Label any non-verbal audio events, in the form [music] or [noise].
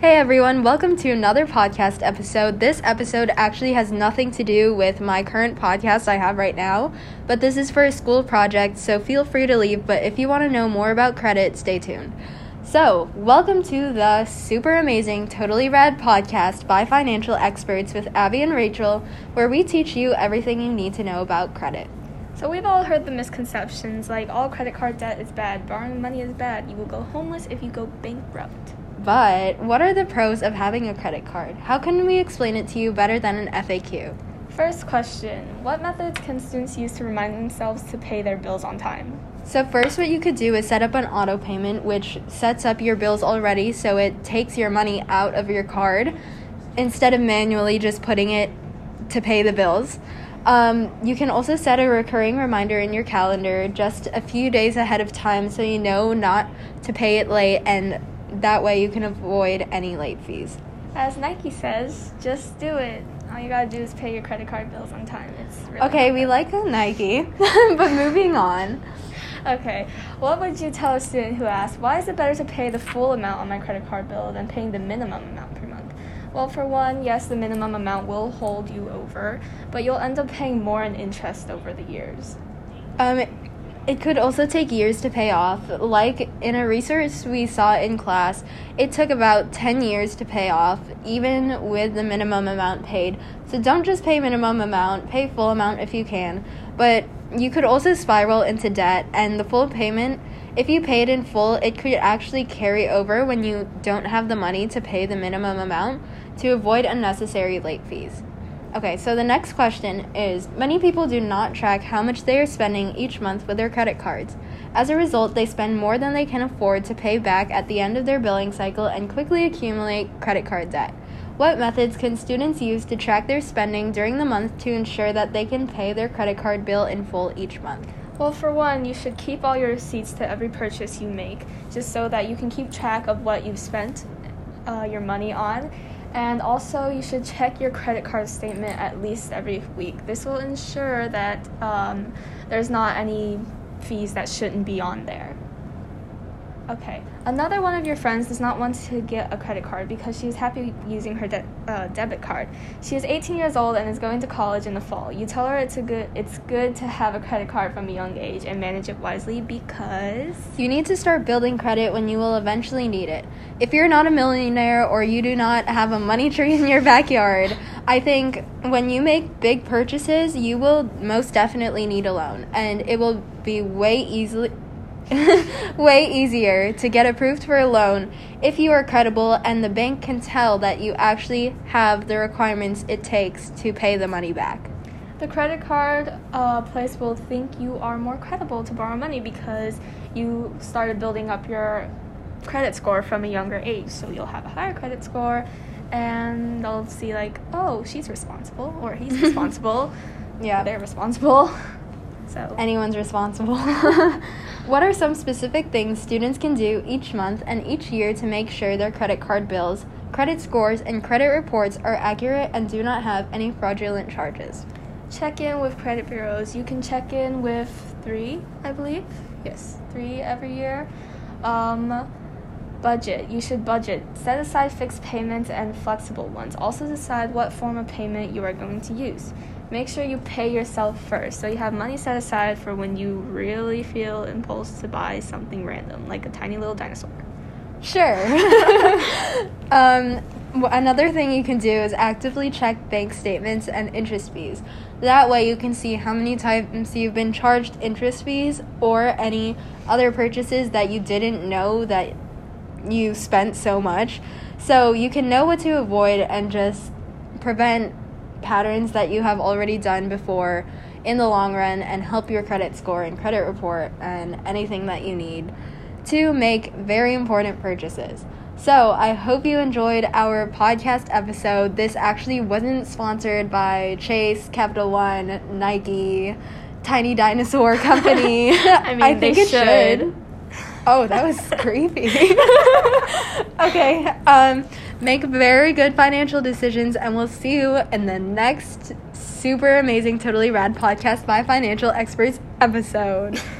Hey everyone, welcome to another podcast episode. This episode actually has nothing to do with my current podcast I have right now, but this is for a school project, so feel free to leave. But if you want to know more about credit, stay tuned. So, welcome to the super amazing, totally rad podcast by financial experts with Abby and Rachel, where we teach you everything you need to know about credit. So we've all heard the misconceptions like all credit card debt is bad, borrowing money is bad, you will go homeless if you go bankrupt. But what are the pros of having a credit card? How can we explain it to you better than an FAQ? First question What methods can students use to remind themselves to pay their bills on time? So, first, what you could do is set up an auto payment, which sets up your bills already so it takes your money out of your card instead of manually just putting it to pay the bills. Um, you can also set a recurring reminder in your calendar just a few days ahead of time so you know not to pay it late and that way you can avoid any late fees. As Nike says, just do it. All you gotta do is pay your credit card bills on time. It's really okay. We like Nike, [laughs] but moving on. Okay, what would you tell a student who asks, why is it better to pay the full amount on my credit card bill than paying the minimum amount per month? Well, for one, yes, the minimum amount will hold you over, but you'll end up paying more in interest over the years. Um, it could also take years to pay off. Like in a research we saw in class, it took about 10 years to pay off, even with the minimum amount paid. So don't just pay minimum amount, pay full amount if you can. But you could also spiral into debt, and the full payment, if you pay it in full, it could actually carry over when you don't have the money to pay the minimum amount to avoid unnecessary late fees. Okay, so the next question is Many people do not track how much they are spending each month with their credit cards. As a result, they spend more than they can afford to pay back at the end of their billing cycle and quickly accumulate credit card debt. What methods can students use to track their spending during the month to ensure that they can pay their credit card bill in full each month? Well, for one, you should keep all your receipts to every purchase you make, just so that you can keep track of what you've spent uh, your money on and also, you should check your credit card statement at least every week. This will ensure that um, there's not any fees that shouldn't be on there. Okay. Another one of your friends does not want to get a credit card because she is happy using her de- uh, debit card. She is 18 years old and is going to college in the fall. You tell her it's a good it's good to have a credit card from a young age and manage it wisely because you need to start building credit when you will eventually need it. If you're not a millionaire or you do not have a money [laughs] tree in your backyard, I think when you make big purchases, you will most definitely need a loan and it will be way easily [laughs] way easier to get approved for a loan if you are credible and the bank can tell that you actually have the requirements it takes to pay the money back. The credit card uh, place will think you are more credible to borrow money because you started building up your credit score from a younger age. So you'll have a higher credit score and they'll see, like, oh, she's responsible or he's [laughs] responsible. yeah. They're responsible. [laughs] So anyone's responsible. What are some specific things students can do each month and each year to make sure their credit card bills, credit scores, and credit reports are accurate and do not have any fraudulent charges? Check in with credit bureaus. You can check in with three, I believe. Yes, three every year. Um, budget. You should budget. Set aside fixed payments and flexible ones. Also decide what form of payment you are going to use make sure you pay yourself first. So you have money set aside for when you really feel impulse to buy something random, like a tiny little dinosaur. Sure. [laughs] [laughs] um, another thing you can do is actively check bank statements and interest fees. That way, you can see how many times you've been charged interest fees or any other purchases that you didn't know that you spent so much. So you can know what to avoid and just prevent patterns that you have already done before in the long run and help your credit score and credit report and anything that you need to make very important purchases. So, I hope you enjoyed our podcast episode. This actually wasn't sponsored by Chase, Capital One, Nike, Tiny Dinosaur [laughs] Company. I mean, I think it should. should. Oh, that was creepy. [laughs] [laughs] okay. Um, make very good financial decisions, and we'll see you in the next super amazing, totally rad podcast by financial experts episode. [laughs]